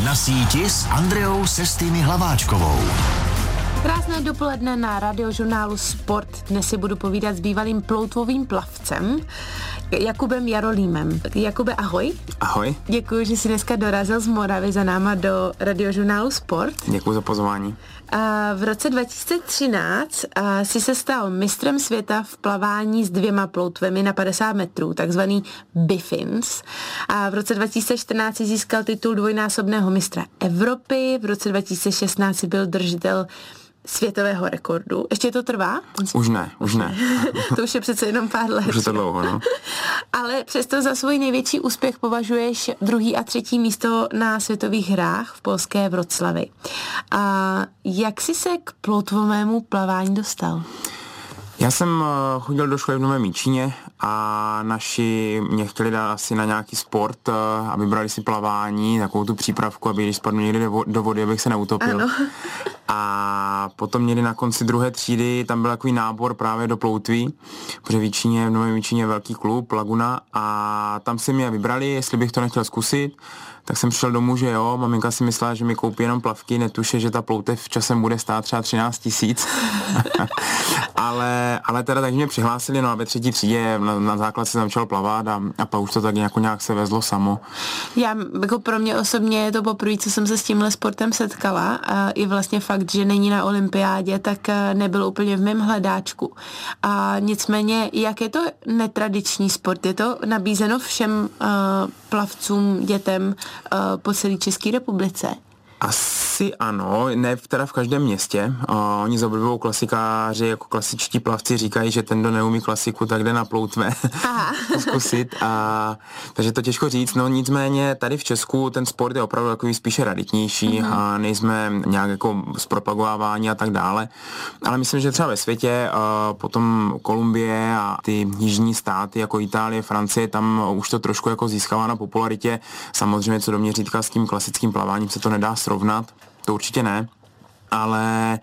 Na síti s Andreou Sestými Hlaváčkovou. Krásné dopoledne na radiožurnálu Sport. Dnes si budu povídat s bývalým ploutvovým plavcem Jakubem Jarolímem. Jakube, ahoj. Ahoj. Děkuji, že jsi dneska dorazil z Moravy za náma do radiožurnálu Sport. Děkuji za pozvání. A v roce 2013 a, si se stal mistrem světa v plavání s dvěma ploutvemi na 50 metrů, takzvaný Biffins. A v roce 2014 si získal titul dvojnásobného mistra Evropy, v roce 2016 byl držitel světového rekordu. Ještě to trvá? Už ne, už ne. to už je přece jenom pár let. Už je to dlouho, no. Ale přesto za svůj největší úspěch považuješ druhý a třetí místo na světových hrách v polské Vroclavi. A jak jsi se k plotvomému plavání dostal? Já jsem eh, chodil do školy v Novém Míčině a naši mě chtěli dát asi na nějaký sport eh, a vybrali si plavání, takovou tu přípravku, aby když spadnu někdy do vody, abych se neutopil. Ano. A potom měli na konci druhé třídy, tam byl takový nábor právě do ploutví, protože v Víčině, v Novém Víčině je velký klub, Laguna, a tam si mě vybrali, jestli bych to nechtěl zkusit tak jsem přišel domů, že jo, maminka si myslela, že mi koupí jenom plavky, netuše, že ta ploutev časem bude stát třeba 13 tisíc. ale, ale teda tak mě přihlásili, no a ve třetí třídě na, na základce jsem začal plavat a, a pak už to tak jako nějak se vezlo samo. Já, jako pro mě osobně je to poprvé, co jsem se s tímhle sportem setkala a i vlastně fakt, že není na olympiádě, tak eh, nebyl úplně v mém hledáčku. A nicméně, jak je to netradiční sport? Je to nabízeno všem uh, plavcům, dětem po celé České republice? Asi ano, ne teda v každém městě. O, oni oblibou klasikáři, jako klasičtí plavci říkají, že ten, kdo neumí klasiku, tak jde na ploutve zkusit. A, takže to těžko říct. No nicméně tady v Česku ten sport je opravdu takový spíše raditnější mm-hmm. a nejsme nějak jako zpropagováváni a tak dále. Ale myslím, že třeba ve světě a potom Kolumbie a ty jižní státy jako Itálie, Francie, tam už to trošku jako získává na popularitě. Samozřejmě co do mě říká s tím klasickým plaváním se to nedá srovnat, to určitě ne, ale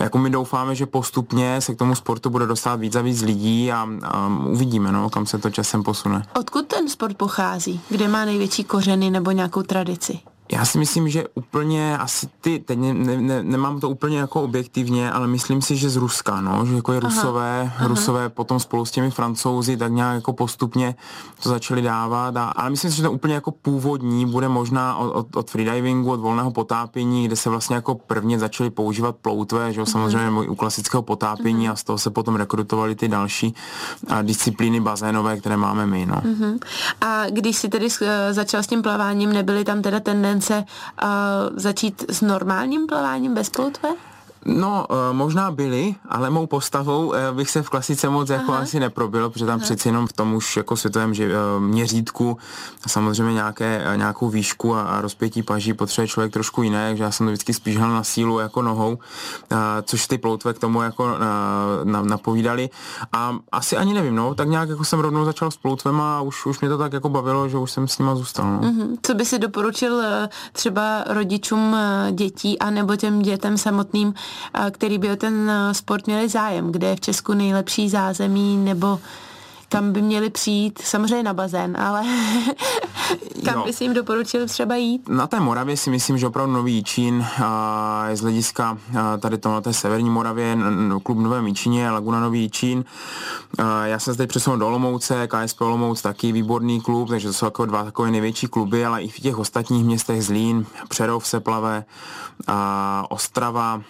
jako my doufáme, že postupně se k tomu sportu bude dostat víc a víc lidí a, a uvidíme, no, kam se to časem posune. Odkud ten sport pochází? Kde má největší kořeny nebo nějakou tradici? Já si myslím, že úplně asi ty, teď ne, ne, ne, nemám to úplně jako objektivně, ale myslím si, že z Ruska, no, že jako je aha, Rusové, aha. Rusové potom spolu s těmi Francouzi tak nějak jako postupně to začali dávat, a, ale myslím si, že to úplně jako původní bude možná od, od, od freedivingu, od volného potápění, kde se vlastně jako prvně začali používat ploutve, že jo, samozřejmě u klasického potápění uh-huh. a z toho se potom rekrutovali ty další a, disciplíny bazénové, které máme my, no. Uh-huh. A když si tedy začal s tím plaváním, nebyly tam teda tendence tendence uh, začít s normálním plaváním bez ploutve? No, eh, možná byli, ale mou postavou eh, bych se v klasice moc jako Aha. asi neprobil, protože tam Aha. přeci jenom v tom už jako světovém že, eh, měřítku samozřejmě nějaké, nějakou výšku a, a rozpětí paží potřebuje člověk trošku jiné, takže já jsem to vždycky spíš na sílu jako nohou, což ty ploutve k tomu jako na, napovídali a asi ani nevím, no, tak nějak jako jsem rovnou začal s ploutvem a už, už mě to tak jako bavilo, že už jsem s nima zůstal. No. Mm-hmm. Co by si doporučil třeba rodičům dětí a nebo těm dětem samotným, který by o ten eh, sport měli zájem, kde je v Česku nejlepší zázemí nebo kam by měli přijít, samozřejmě na bazén, ale kam jo. by si jim doporučil třeba jít? Na té Moravě si myslím, že opravdu Nový Čín je z hlediska tady to na té severní Moravě, klub Nové Míčině, Laguna Nový Čín. Já jsem zde přesunul do Olomouce, KSP Olomouc taky výborný klub, takže to jsou jako dva takové největší kluby, ale i v těch ostatních městech Zlín, Přerov se plave, Ostrava,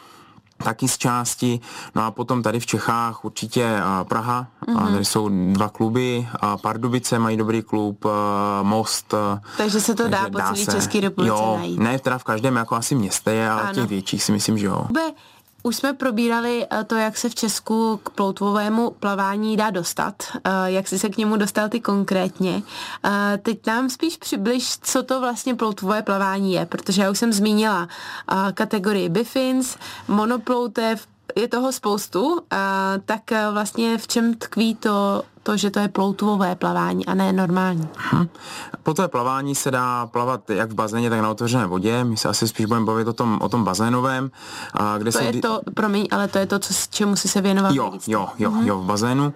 taky z části. No a potom tady v Čechách určitě Praha, mm-hmm. a tady jsou dva kluby, a Pardubice mají dobrý klub, Most. Takže se to takže dá po celé České republice jo, najít. Ne, teda v každém jako asi městě je, ale ano. těch větších si myslím, že jo. Už jsme probírali eh, to, jak se v Česku k ploutvovému plavání dá dostat, eh, jak jsi se k němu dostal ty konkrétně. Eh, teď nám spíš přibliž, co to vlastně ploutvové plavání je, protože já už jsem zmínila kategorii bifins, monoploutev, je toho spoustu, tak vlastně v čem tkví to, to, že to je ploutvové plavání a ne normální? Hm. Ploutové plavání se dá plavat jak v bazéně, tak na otevřené vodě. My se asi spíš budeme bavit o tom, o tom bazénovém. A kde to se je to, promiň, ale to je to, co, čemu si se věnoval Jo, jo, jo, mm-hmm. jo, v bazénu,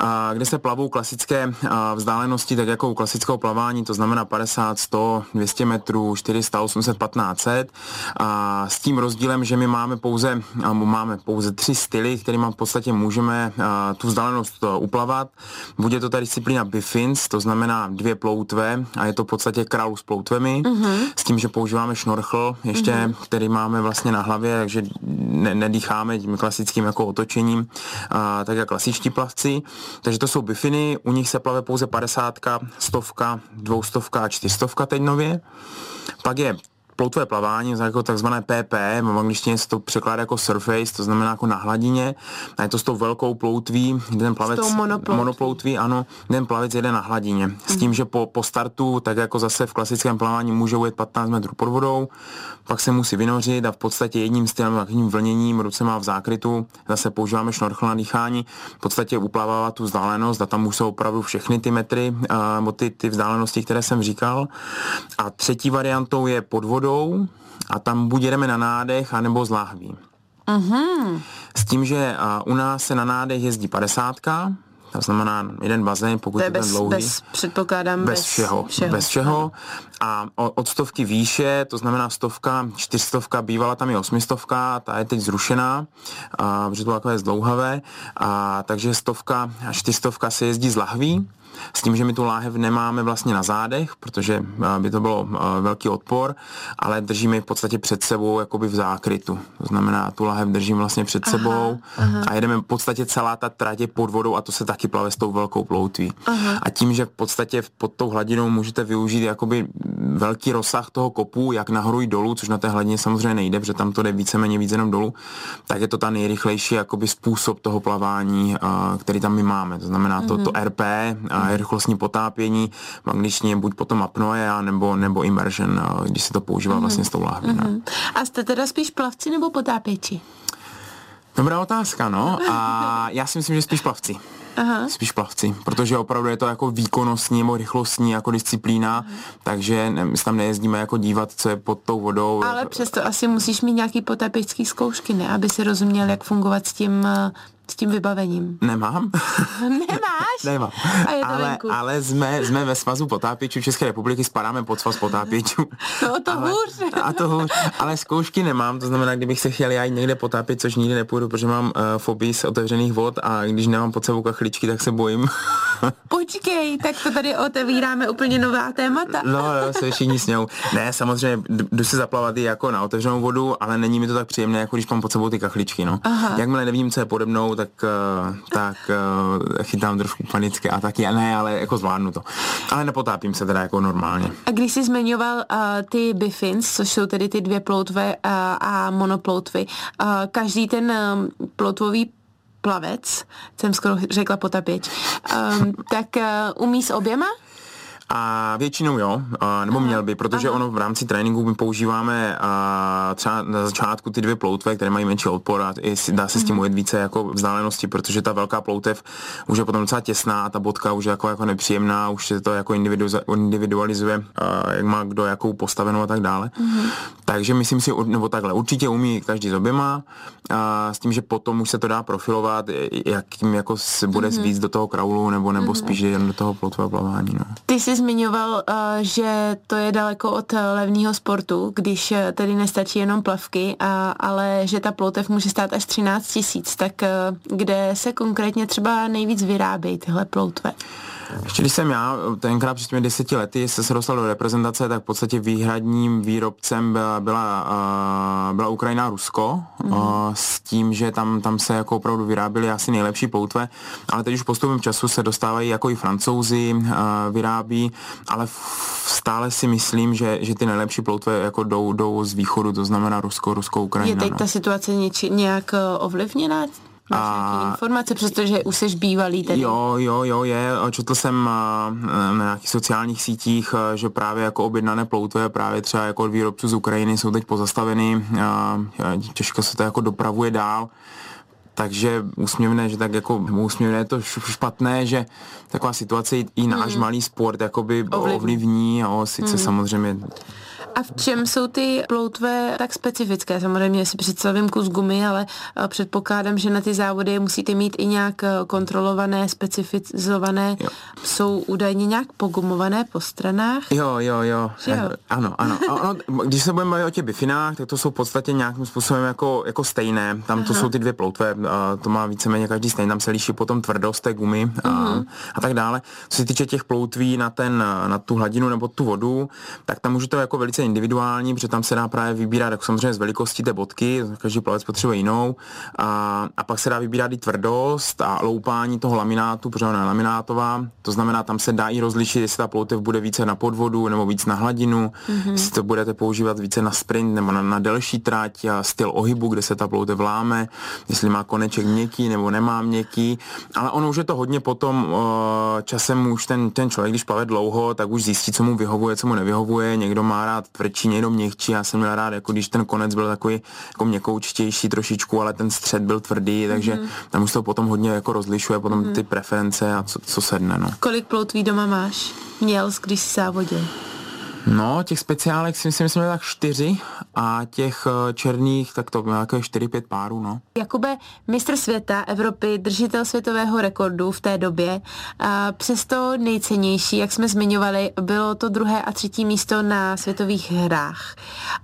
a kde se plavou klasické vzdálenosti, tak jako u klasického plavání, to znamená 50, 100, 200 metrů, 400, 800, 1500. A s tím rozdílem, že my máme pouze, máme pouze tři styly, kterými v podstatě můžeme tu vzdálenost uplavat. Bude to ta disciplína Biffins, to znamená dvě ploutve a je to v podstatě kraul s ploutvemi, mm-hmm. s tím, že používáme šnorchl ještě, mm-hmm. který máme vlastně na hlavě, takže ne, nedýcháme tím klasickým jako otočením, a, tak jak klasičtí plavci. Takže to jsou Biffiny, u nich se plave pouze 50, stovka, dvoustovka a čtyřstovka teď nově. Pak je ploutové plavání, jako takzvané PP, v angličtině se to překládá jako surface, to znamená jako na hladině, a je to s tou velkou ploutví, jeden plavec, monoploutví. monoploutví, ano, jeden plavec jede na hladině. S tím, že po, po startu, tak jako zase v klasickém plavání může jet 15 metrů pod vodou, pak se musí vynořit a v podstatě jedním stylem, jedním vlněním, ruce má v zákrytu, zase používáme šnorchl na dýchání, v podstatě uplavává tu vzdálenost a tam už jsou opravdu všechny ty metry, nebo ty, ty vzdálenosti, které jsem říkal. A třetí variantou je pod vodou a tam buď jedeme na nádech, anebo z láhví. Uh-huh. S tím, že u nás se na nádech jezdí 50, to znamená jeden bazén, pokud to je, bez, ten dlouhý. Bez, předpokládám, bez, bez všeho. všeho. Bez všeho. A od stovky výše, to znamená stovka, čtyřstovka, bývala tam i osmistovka, ta je teď zrušená, a, protože to bylo takové zdlouhavé. A, takže stovka a čtyřstovka se jezdí z lahví s tím, že my tu láhev nemáme vlastně na zádech, protože eh, by to bylo eh, velký odpor, ale držíme ji v podstatě před sebou jakoby v zákrytu. To znamená, tu láhev držím vlastně před aha, sebou aha. a jedeme v podstatě celá ta tratě pod vodou a to se taky plave s tou velkou ploutví. Aha. A tím, že v podstatě pod tou hladinou můžete využít jakoby velký rozsah toho kopu, jak nahoru i dolů, což na té hladině samozřejmě nejde, protože tam to jde víceméně víc jenom dolů, tak je to ta nejrychlejší jakoby způsob toho plavání, eh, který tam my máme. To znamená to, to RP, rychlostní potápění, v angličtině buď potom apnoe, nebo, nebo immersion, když se to používá mm-hmm. vlastně s tou láhví. Mm-hmm. A jste teda spíš plavci nebo potápěči? Dobrá otázka, no. A já si myslím, že spíš plavci. Aha. spíš plavci, protože opravdu je to jako výkonnostní nebo rychlostní jako disciplína, Aha. takže ne, my tam nejezdíme jako dívat, co je pod tou vodou. Ale přesto asi musíš mít nějaký potapický zkoušky, ne? Aby si rozuměl, jak fungovat s tím s tím vybavením? Nemám. Nemáš? Nemám. A je to ale, venku. ale jsme, jsme ve svazu potápěčů České republiky, spadáme pod svaz potápěčů. No to ale, hůř. A to hůř. Ale zkoušky nemám, to znamená, kdybych se chtěl já jít někde potápět, což nikdy nepůjdu, protože mám uh, fobii z otevřených vod a když nemám pod sebou kachličky, tak se bojím. Počkej, tak to tady otevíráme úplně nová témata. no, jo, se všichni sněou. Ne, samozřejmě jdu se zaplavat i jako na otevřenou vodu, ale není mi to tak příjemné, jako když mám pod sebou ty kachličky. No. Aha. Jakmile nevím, co je pode mnou, tak, eh, tak eh, chytám trošku panické a taky, ne, ale jako zvládnu to. Ale nepotápím se teda jako normálně. A když jsi zmiňoval uh, ty bifins, což jsou tedy ty dvě ploutve uh, a monoploutvy, uh, každý ten uh, ploutvový plavec, jsem skoro řekla potapěč, um, tak uh, umí s oběma? A většinou jo, a, nebo aha, měl by, protože aha. ono v rámci tréninku my používáme a, třeba na začátku ty dvě ploutve, které mají menší odpor a i dá se s tím mhm. ujet více jako vzdálenosti, protože ta velká ploutev už je potom docela těsná ta bodka už je jako, jako nepříjemná, už se to jako individualizuje, a, jak má kdo jakou postavenou a tak dále. Uh-huh. Takže myslím si, nebo takhle, určitě umí každý s oběma, a, s tím, že potom už se to dá profilovat, jakým jako se bude uh-huh. víc do toho kraulu, nebo, nebo spíš jen do toho ploutvého plavání. No. Ty jsi zmiňoval, eh, že to je daleko od levního sportu, když eh, tedy nestačí jenom plavky, ale že ta ploutev může stát až 13 tisíc. Tak eh, kde se konkrétně třeba nejvíc vyrábějí tyhle ploutve? Ještě když jsem já tenkrát před těmi deseti lety se, se dostal do reprezentace, tak v podstatě výhradním výrobcem byla, byla, byla Ukrajina a Rusko, mm. s tím, že tam, tam se jako opravdu vyráběly asi nejlepší poutve, ale teď už postupem času se dostávají jako i francouzi, vyrábí, ale stále si myslím, že, že ty nejlepší ploutve jako jdou, jdou z východu, to znamená Rusko, Rusko, Ukrajina. Je teď no. ta situace něči, nějak e, ovlivněná Máš a, informace, přestože už jsi bývalý tedy? Jo, jo, jo, je. Četl jsem na nějakých sociálních sítích, že právě jako objednané ploutve, právě třeba jako od výrobců z Ukrajiny jsou teď pozastaveny, těžko se to jako dopravuje dál takže úsměvné, že tak jako úsměvné je to špatné, že taková situace i náš mm. malý sport jakoby ovlivní, ovlivní jo, sice mm. samozřejmě a v čem jsou ty ploutve tak specifické? Samozřejmě si představím kus gumy, ale eh, předpokládám, že na ty závody musíte mít i nějak eh, kontrolované, specifizované. Jo. Jsou údajně nějak pogumované po stranách? Jo, jo, jo. jo? Eh, ano, ano. ano. Když se budeme bavit o těch bifinách, tak to jsou v podstatě nějakým způsobem jako, jako stejné. Tam Aha. to jsou ty dvě ploutve, to má víceméně každý stejný, tam se liší potom tvrdost té gumy a, uh-huh. a tak dále. Co se týče těch ploutví na, ten, na tu hladinu nebo tu vodu, tak tam může to jako velice velice individuální, protože tam se dá právě vybírat jako samozřejmě z velikostí té bodky, každý plavec potřebuje jinou. A, a pak se dá vybírat i tvrdost a loupání toho laminátu, protože ona je laminátová, to znamená, tam se dá i rozlišit, jestli ta ploutev bude více na podvodu nebo víc na hladinu, mm-hmm. jestli to budete používat více na sprint nebo na, na delší trať a styl ohybu, kde se ta ploutev vláme, jestli má koneček měkký nebo nemá měkký, ale ono už je to hodně potom časem už ten, ten člověk, když plave dlouho, tak už zjistí, co mu vyhovuje, co mu nevyhovuje, někdo má rád tvrdší, někdo měkčí. Já jsem měl rád, jako když ten konec byl takový jako měkoučtější trošičku, ale ten střed byl tvrdý, takže mm-hmm. tam už to potom hodně jako rozlišuje potom mm-hmm. ty preference a co, co sedne. No. Kolik ploutví doma máš? Měl, když jsi závodil? No, těch speciálek si myslím, že jsme tak čtyři a těch eh, černých tak to nějaké čtyři, pět párů, no. Jakube, mistr světa Evropy, držitel světového rekordu v té době, a přesto nejcennější, jak jsme zmiňovali, bylo to druhé a třetí místo na světových hrách.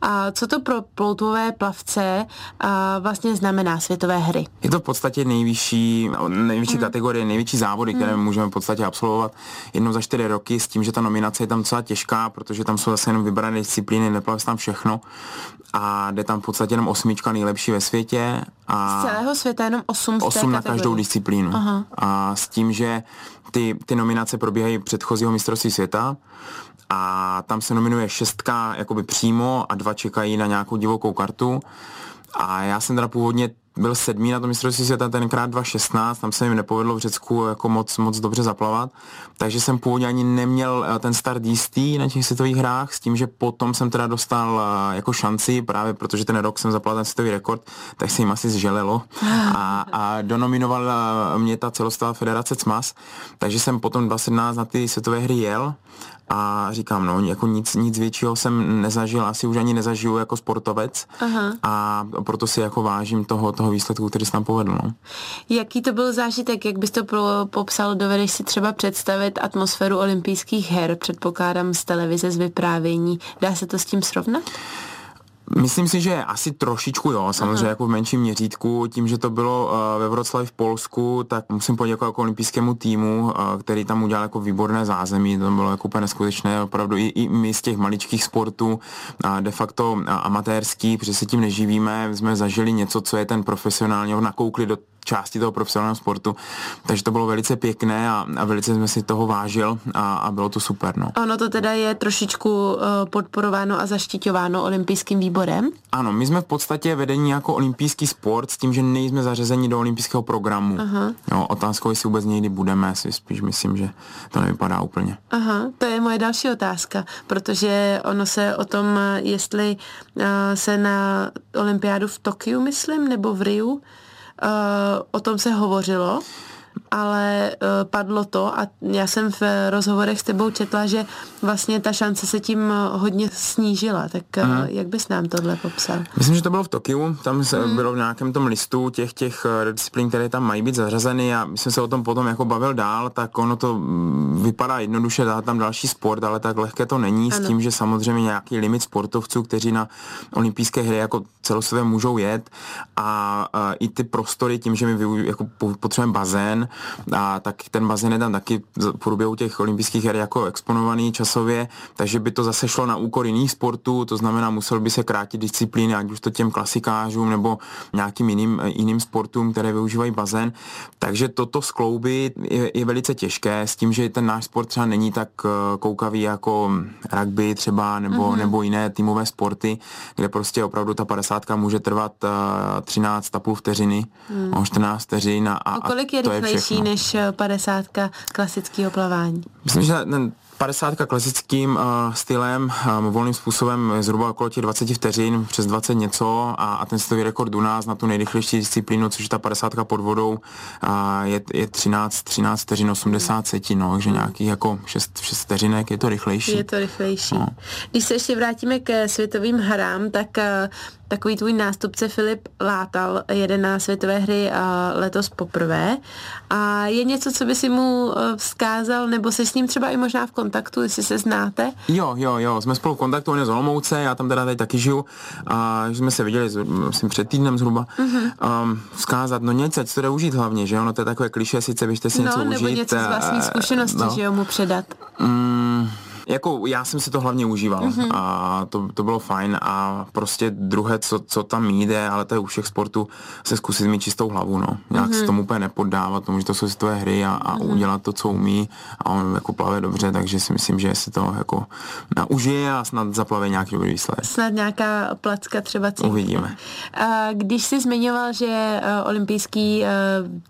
A co to pro ploutové plavce a vlastně znamená světové hry? Je to v podstatě nejvyšší, nejvyšší hmm. kategorie, největší závody, které hmm. můžeme v podstatě absolvovat jednou za čtyři roky s tím, že ta nominace je tam docela těžká, protože tam jsou zase jenom vybrané disciplíny, neplaví tam všechno a jde tam v podstatě jenom osmička nejlepší ve světě. A z celého světa jenom osm v Osm na každou disciplínu. Aha. A s tím, že ty, ty nominace probíhají předchozího mistrovství světa a tam se nominuje šestka jakoby přímo a dva čekají na nějakou divokou kartu. A já jsem teda původně byl sedmý na tom mistrovství světa tenkrát 2016, tam se mi nepovedlo v Řecku jako moc, moc dobře zaplavat, takže jsem původně ani neměl eh, ten start jistý na těch světových hrách, s tím, že potom jsem teda dostal eh, jako šanci, právě protože ten rok jsem zaplatil ten světový rekord, tak se jim asi zželelo. A, a donominovala mě ta celostová federace CMAS, takže jsem potom 2017 na ty světové hry jel a říkám, no, jako nic, nic většího jsem nezažil, asi už ani nezažiju jako sportovec Aha. a proto si jako vážím toho, toho výsledku, který se tam povedl. No. Jaký to byl zážitek, jak bys to popsal, dovedeš si třeba představit atmosféru olympijských her, předpokládám z televize, z vyprávění, dá se to s tím srovnat? Myslím si, že asi trošičku jo, samozřejmě Aha. jako v menším měřítku, tím, že to bylo uh, ve Vroclavi v Polsku, tak musím poděkovat jako olympijskému týmu, uh, který tam udělal jako výborné zázemí, to bylo jako úplně neskutečné, opravdu i, i my z těch maličkých sportů, uh, de facto uh, amatérský, protože se tím neživíme, jsme zažili něco, co je ten profesionálně, nakoukli do části toho profesionálního sportu. Takže to bylo velice pěkné a, a velice jsme si toho vážil a, a bylo to super. No. Ono to teda je trošičku uh, podporováno a zaštiťováno olympijským výborem? Ano, my jsme v podstatě vedení jako olympijský sport s tím, že nejsme zařazeni do olympijského programu. Aha. Jo, otázkou, jestli vůbec někdy budeme, si spíš myslím, že to nevypadá úplně. Aha, to je moje další otázka, protože ono se o tom, jestli uh, se na olympiádu v Tokiu, myslím, nebo v Riu, o tom se hovořilo ale uh, padlo to a já jsem v rozhovorech s tebou četla, že vlastně ta šance se tím hodně snížila, tak uh, hmm. jak bys nám tohle popsal? Myslím, že to bylo v Tokiu, tam se hmm. bylo v nějakém tom listu těch těch disciplín, které tam mají být zařazeny a jsem se o tom potom jako bavil dál, tak ono to mm, vypadá jednoduše, dá tam další sport, ale tak lehké to není ano. s tím, že samozřejmě nějaký limit sportovců, kteří na olympijské hry jako celosvětově můžou jet a uh, i ty prostory tím, že my jako potřebujeme bazén, a tak ten bazén je tam taky v průběhu těch olympijských her jako exponovaný časově, takže by to zase šlo na úkor jiných sportů, to znamená musel by se krátit disciplíny, ať už to těm klasikářům nebo nějakým jiným, jiným sportům, které využívají bazén. Takže toto skloubit je, je velice těžké s tím, že ten náš sport třeba není tak eh, koukavý jako rugby třeba nebo, mm-hmm. nebo jiné týmové sporty, kde prostě opravdu ta 50 může trvat uh, 13,5 vteřiny, mm. 14 vteřin a, a, a kolik je to je všechno lepší než 50 klasického plavání. Myslím, že 50 klasickým uh, stylem, um, volným způsobem zhruba okolo těch 20 vteřin, přes 20 něco a, a ten světový rekord u nás na tu nejrychlejší disciplínu, což je ta 50 pod vodou, uh, je, je 13, 13 vteřin 80 setí, no, takže nějakých jako 6, 6 vteřinek, je to rychlejší. Je to rychlejší. No. Když se ještě vrátíme ke světovým hrám, tak uh, takový tvůj nástupce Filip Látal jeden na světové hry letos poprvé. A je něco, co by si mu e, vzkázal, nebo se s ním třeba i možná v kontaktu, jestli se znáte? Jo, jo, jo, jsme spolu v kontaktu, on je z Olomouce, já tam teda tady taky žiju, a že jsme se viděli myslím, před týdnem zhruba. Uh-huh. Um, vzkázat, no něco, co to užít hlavně, že ono to je takové kliše, sice byste si no, něco nebo užít. něco z vlastní zkušenosti, no. že jo, mu předat. Mm, jako já jsem si to hlavně užíval mm-hmm. a to, to bylo fajn a prostě druhé, co, co tam jde, ale to je u všech sportů, se zkusit mít čistou hlavu, no. Nějak mm-hmm. se tomu úplně nepoddávat, tomu, že to jsou světové hry a, a mm-hmm. udělat to, co umí a on jako plave dobře, takže si myslím, že si to jako užije a snad zaplave nějaký dobrý výsledek. Snad nějaká placka třeba cítit. Uvidíme. Když jsi zmiňoval, že e, olympijský e,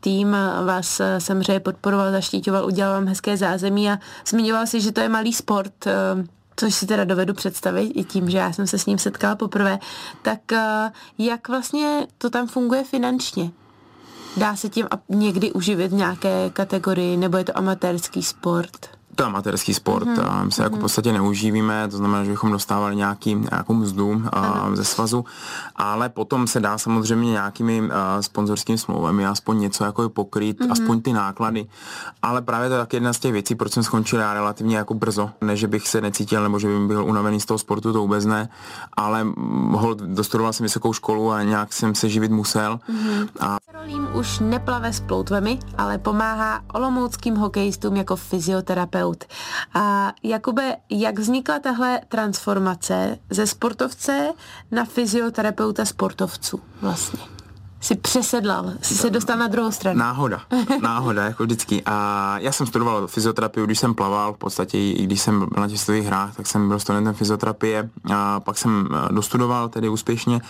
tým vás e, samozřejmě podporoval, zaštíťoval, udělal vám hezké zázemí a zmiňoval si, že to je malý sport, sport, eh, což si teda dovedu představit i tím, že já jsem se s ním setkala poprvé, tak eh, jak vlastně to tam funguje finančně? Dá se tím někdy uživit v nějaké kategorii, nebo je to amatérský sport? To amatérský sport. Mm-hmm. My se mm-hmm. jako v mhm. podstatě neužívíme, to znamená, že bychom dostávali nějaký, nějakou mzdu a, ze svazu, ale potom se dá samozřejmě nějakými a, sponzorskými smlouvami aspoň něco jako pokrýt, mm-hmm. aspoň ty náklady. Ale právě to je tak jedna z těch věcí, proč jsem skončil já relativně jako brzo. Ne, že bych se necítil, nebo že bych byl unavený z toho sportu, to vůbec ne, ale mohl, dostudoval jsem vysokou školu a nějak jsem se živit musel. Mm-hmm. A... Rolím už neplave s ploutvemi, ale pomáhá olomouckým hokejistům jako fyzioterapeut vypnout. A Jakube, jak vznikla tahle transformace ze sportovce na fyzioterapeuta sportovců vlastně? Si přesedlal, si se dostal na druhou stranu. Náhoda, náhoda, jako vždycky. A já jsem studoval fyzioterapii, když jsem plaval, v podstatě i když jsem byl na těch hrách, tak jsem byl studentem fyzioterapie a pak jsem eh, dostudoval tedy úspěšně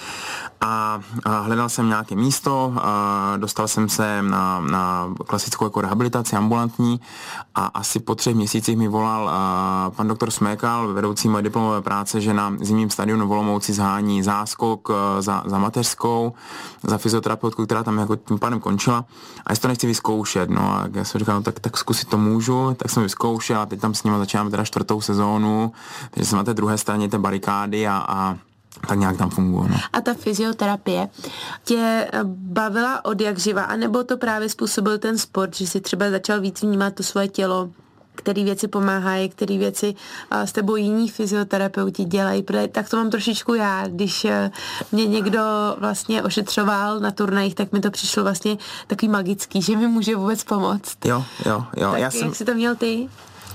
a, a hledal jsem nějaké místo, a dostal jsem se na, na klasickou jako rehabilitaci ambulantní a asi po třech měsících mi volal a, pan doktor Smékal, vedoucí moje diplomové práce, že na zimním stadionu Volomouci zhání záskok eh, za, za mateřskou, za fyzioterapii fyzioterapeutku, která tam jako tím pádem končila a jestli to nechci vyzkoušet, no a já jsem říkal, no tak, tak zkusit to můžu, tak jsem vyzkoušel a teď tam s nimi začínám teda čtvrtou sezónu, takže jsem na té druhé straně té barikády a, a tak nějak tam funguje. No. A ta fyzioterapie tě bavila od jak živa, anebo to právě způsobil ten sport, že si třeba začal víc vnímat to svoje tělo, které věci pomáhají, které věci s tebou jiní fyzioterapeuti dělají, protože tak to mám trošičku já, když e, mě někdo vlastně ošetřoval na turnajích, tak mi to přišlo vlastně takový magický, že mi může vůbec pomoct. Jo, jo, jo. Tak já jak jsem... jsi to měl ty?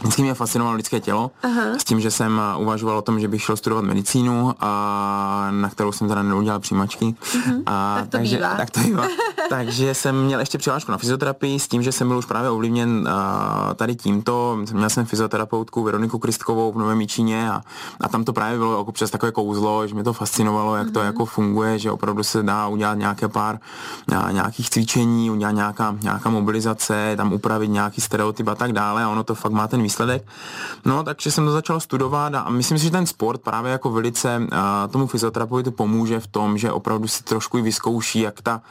Vždycky mě fascinovalo lidské tělo, Aha. s tím, že jsem uh, uvažoval o tom, že bych šel studovat medicínu, a na kterou jsem teda neudělal přijímačky. Uh-huh. A, tak to takže, bývá. Tak to bývá. takže jsem měl ještě přihlášku na fyzioterapii s tím, že jsem byl už právě ovlivněn a, uh, tady tímto. Měl jsem fyzioterapeutku Veroniku Kristkovou v Novém Míčině a, a tam to právě bylo jako přes takové kouzlo, že mě to fascinovalo, jak uh-huh. to mhm. jako funguje, že opravdu se dá udělat nějaké pár a, nějakých cvičení, udělat nějaká, nějaká mobilizace, tam upravit nějaký stereotyp a tak dále a ono to fakt má ten výsledek. No, takže jsem to začal studovat a myslím si, že ten sport právě jako velice uh, tomu fyzioterapeutu pomůže v tom, že opravdu si trošku vyzkouší, jak ta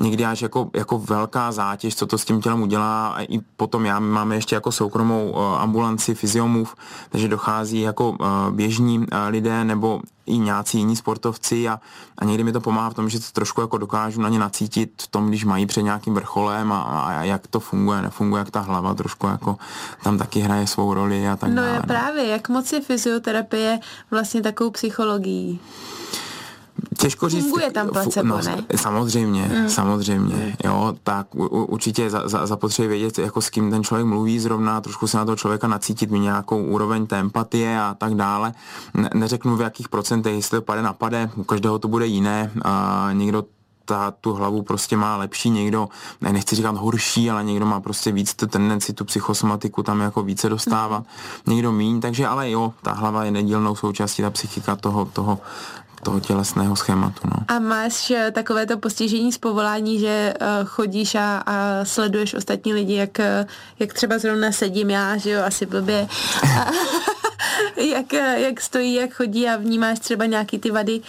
někdy až jako, jako velká zátěž, co to s tím tělem udělá. A i potom já máme ještě jako soukromou uh, ambulanci fyziomův, takže dochází jako uh, běžní uh, lidé nebo i nějací jiní sportovci a, a někdy mi to pomáhá v tom, že to trošku jako dokážu na ně nacítit v tom, když mají před nějakým vrcholem a, a jak to funguje, nefunguje, jak ta hlava trošku jako tam taky hraje svou roli a tak no dále. No právě, jak moc je fyzioterapie vlastně takovou psychologií? Těžko říct. Funguje tam placebo, no, ne? Samozřejmě, mm. samozřejmě, jo, tak u, určitě za, za, zapotřebí vědět, jako s kým ten člověk mluví zrovna, trošku se na toho člověka nacítit, mít nějakou úroveň té empatie a tak dále. Ne, neřeknu v jakých procentech, jestli to pade na pade, u každého to bude jiné, a někdo ta, tu hlavu prostě má lepší, někdo, ne, nechci říkat horší, ale někdo má prostě víc tu tendenci tu psychosomatiku tam jako více dostávat, někdo míň, takže ale jo, ta hlava je nedílnou součástí, ta psychika toho, toho toho tělesného schématu. No. A máš eh, takovéto postižení z povolání, že uh, chodíš a, a sleduješ ostatní lidi, jak, jak třeba zrovna sedím já, že jo, asi blbě. A, jak, jak stojí, jak chodí a vnímáš třeba nějaký ty vady,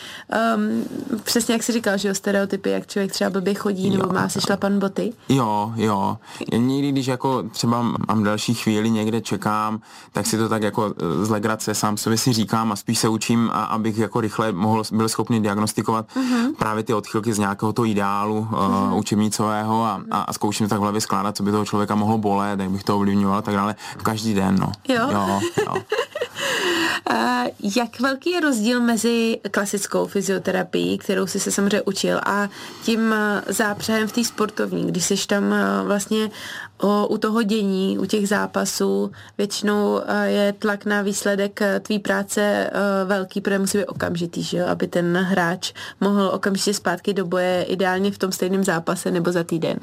um, přesně jak jsi říkal, že jo, stereotypy, jak člověk třeba blbě chodí nebo má si šlapan boty. Jo, jo. Já někdy, když jako třeba mám další chvíli někde čekám, tak si to tak jako z legrace sám sobě si říkám a spíš se učím, a abych jako rychle mohl, byl schopný diagnostikovat uh-huh. právě ty odchylky z nějakého toho ideálu uh-huh. uh, učebnicového a, a, a zkouším tak v hlavě skládat, co by toho člověka mohlo bolet, jak bych to ovlivňoval a tak dále. Každý den, no. Jo. jo, jo. Jak velký je rozdíl mezi klasickou fyzioterapií, kterou jsi se samozřejmě učil, a tím zápřehem v té sportovní, když jsi tam vlastně o, u toho dění, u těch zápasů, většinou je tlak na výsledek tvý práce velký, protože musí být okamžitý, že jo? aby ten hráč mohl okamžitě zpátky do boje, ideálně v tom stejném zápase nebo za týden.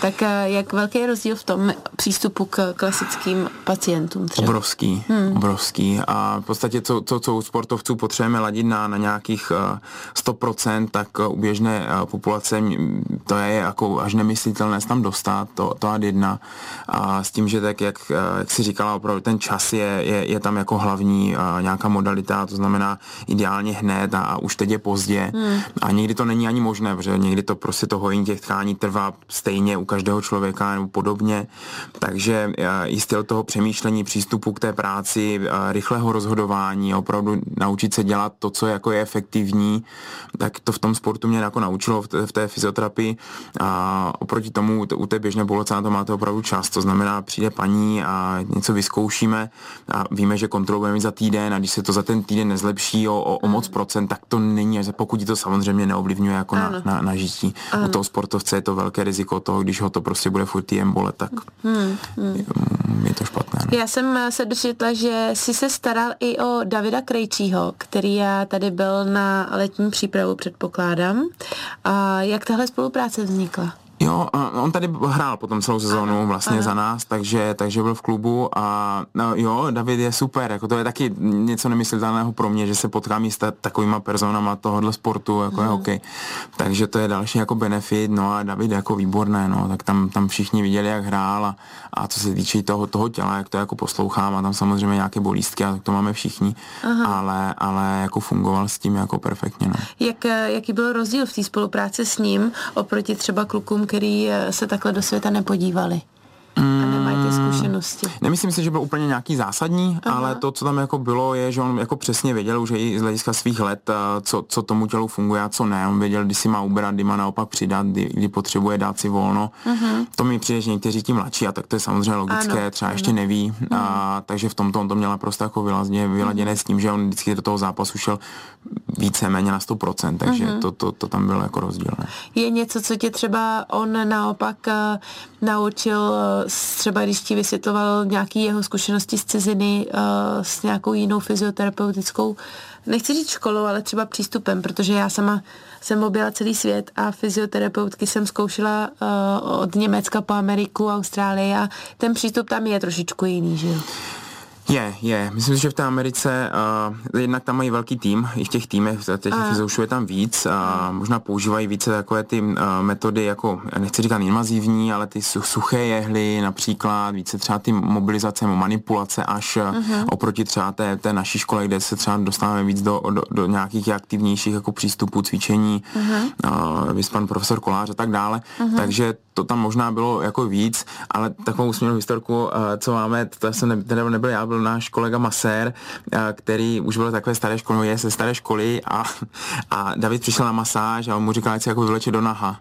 Tak jak velký je rozdíl v tom přístupu k klasickým pacientům? Třeba? Obrovský, hmm. obrovský. A v podstatě, co, co, co u sportovců potřebujeme ladit na, na nějakých 100%, tak u běžné populace to je jako až nemyslitelné tam dostat, to, to ad jedna. A s tím, že tak, jak, jak si říkala, opravdu ten čas je, je, je tam jako hlavní nějaká modalita, to znamená ideálně hned a, a už teď je pozdě. Hmm. A někdy to není ani možné, protože někdy to prostě to hojení těch tkání trvá stejně u každého člověka nebo podobně. Takže i styl toho přemýšlení, přístupu k té práci, rychlého rozhodování, opravdu naučit se dělat to, co jako je efektivní, tak to v tom sportu mě jako naučilo v té, v té fyzioterapii a oproti tomu u té běžné poloce na to máte opravdu čas, to znamená přijde paní a něco vyzkoušíme a víme, že kontrolu budeme mít za týden a když se to za ten týden nezlepší o, o, o moc procent, tak to není, pokud to samozřejmě neovlivňuje jako na, na, na žití. Ano. U toho sportovce je to velké riziko toho, když ho to prostě bude furt jen bolet, tak hmm, hmm. je to špatné. No. Já jsem se dočetla, že si se staral i o Davida Krejčího, který já tady byl na letní přípravu, předpokládám. A jak tahle spolupráce vznikla? Jo, on tady hrál potom celou sezónu ano, vlastně ano. za nás, takže, takže byl v klubu a no, jo, David je super, jako to je taky něco nemyslitelného pro mě, že se potkám s takovýma personama tohohle sportu, jako hmm. je hokej. Takže to je další jako benefit, no a David je jako výborné, no, tak tam, tam všichni viděli, jak hrál a, a co se týče toho, toho těla, jak to jako poslouchám a tam samozřejmě nějaké bolístky a to máme všichni, ale, ale jako fungoval s tím jako perfektně, no. Jak, jaký byl rozdíl v té spolupráci s ním oproti třeba klukům, který eh, se takhle do světa nepodívali a nemají ty zkušenosti. Nemyslím si, že byl úplně nějaký zásadní, Aha. ale to, co tam jako bylo, je, že on jako přesně věděl už i z hlediska svých let, eh, co, co tomu tělu funguje a co ne. On věděl, kdy si má ubrat, kdy má naopak přidat, kdy, kdy potřebuje dát si volno. Uh-huh. To mi přijde, že někteří tím mladší a tak to je samozřejmě logické, ano. třeba ještě neví. Uh-huh. A, takže v tomto on to měl naprosto jako vyladěné, vyladěné uh-huh. s tím, že on vždycky do toho zápasu šel víceméně na 100%, takže uh-huh. to, to, to tam bylo jako rozdíl. Ne? Je něco, co tě třeba on naopak uh, naučil, třeba když ti vysvětloval nějaký jeho zkušenosti z ciziny uh, s nějakou jinou fyzioterapeutickou, nechci říct školou, ale třeba přístupem, protože já sama jsem objela celý svět a fyzioterapeutky jsem zkoušela uh, od Německa po Ameriku, Austrálii a ten přístup tam je trošičku jiný, že jo? Je, je. Myslím si, že v té Americe uh, jednak tam mají velký tým, i v těch týmech, těch fyzoušů je tam víc a uh, možná používají více takové ty uh, metody, jako, nechci říkat invazivní, ale ty suché jehly například, více třeba ty mobilizace, manipulace až uh-huh. oproti třeba té, té naší škole, kde se třeba dostáváme víc do, do, do nějakých aktivnějších jako přístupů, cvičení, uh-huh. uh, pan profesor Kolář a tak dále. Uh-huh. Takže to tam možná bylo jako víc, ale takovou směrnou historku, uh, co máme, to jsem ne, nebyl já, byl náš kolega Masér, uh, který už byl takové staré školy, je ze staré školy a, a David přišel na masáž a on mu říkal, ať se jako vyleče do naha.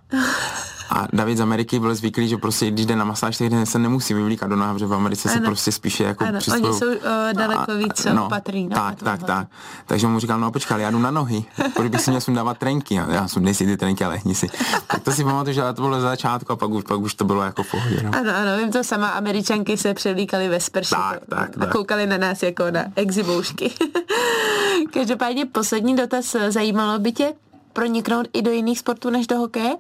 A David z Ameriky byl zvyklý, že prostě když jde na masáž, tak se nemusí vyvlíkat do noha, protože v Americe ano. se prostě spíše jako ano, Oni jsou uh, daleko víc no, opatrní. No, tak, tak, tak. Takže mu říkal, no počkej, já jdu na nohy, proč bych si měl sundávat trenky. Já jsem si ty trenky, ale hni si. Tak to si pamatuju, že to bylo za začátku a pak už, pak už to bylo jako v pohodě. No. Ano, ano, vím to sama, američanky se převlíkaly ve sprši tak, tak, a koukali na nás jako na exiboušky. Každopádně poslední dotaz, zajímalo by tě proniknout i do jiných sportů než do hokeje?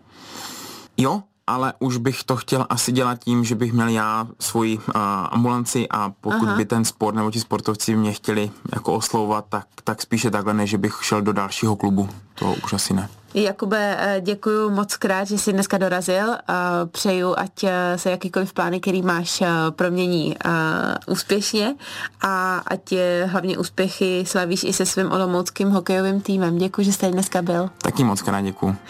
Jo, ale už bych to chtěl asi dělat tím, že bych měl já svoji uh, ambulanci a pokud Aha. by ten sport nebo ti sportovci mě chtěli jako oslovovat, tak, tak spíše takhle, než bych šel do dalšího klubu. To už asi ne. Jakube, eh, děkuji moc krát, že jsi dneska dorazil. Přeju, ať eh, se jakýkoliv plány, který máš, eh, promění úspěšně a ať je hlavně úspěchy slavíš i se svým olomouckým hokejovým týmem. Děkuji, že jste dneska byl. Taky moc krát děkuji.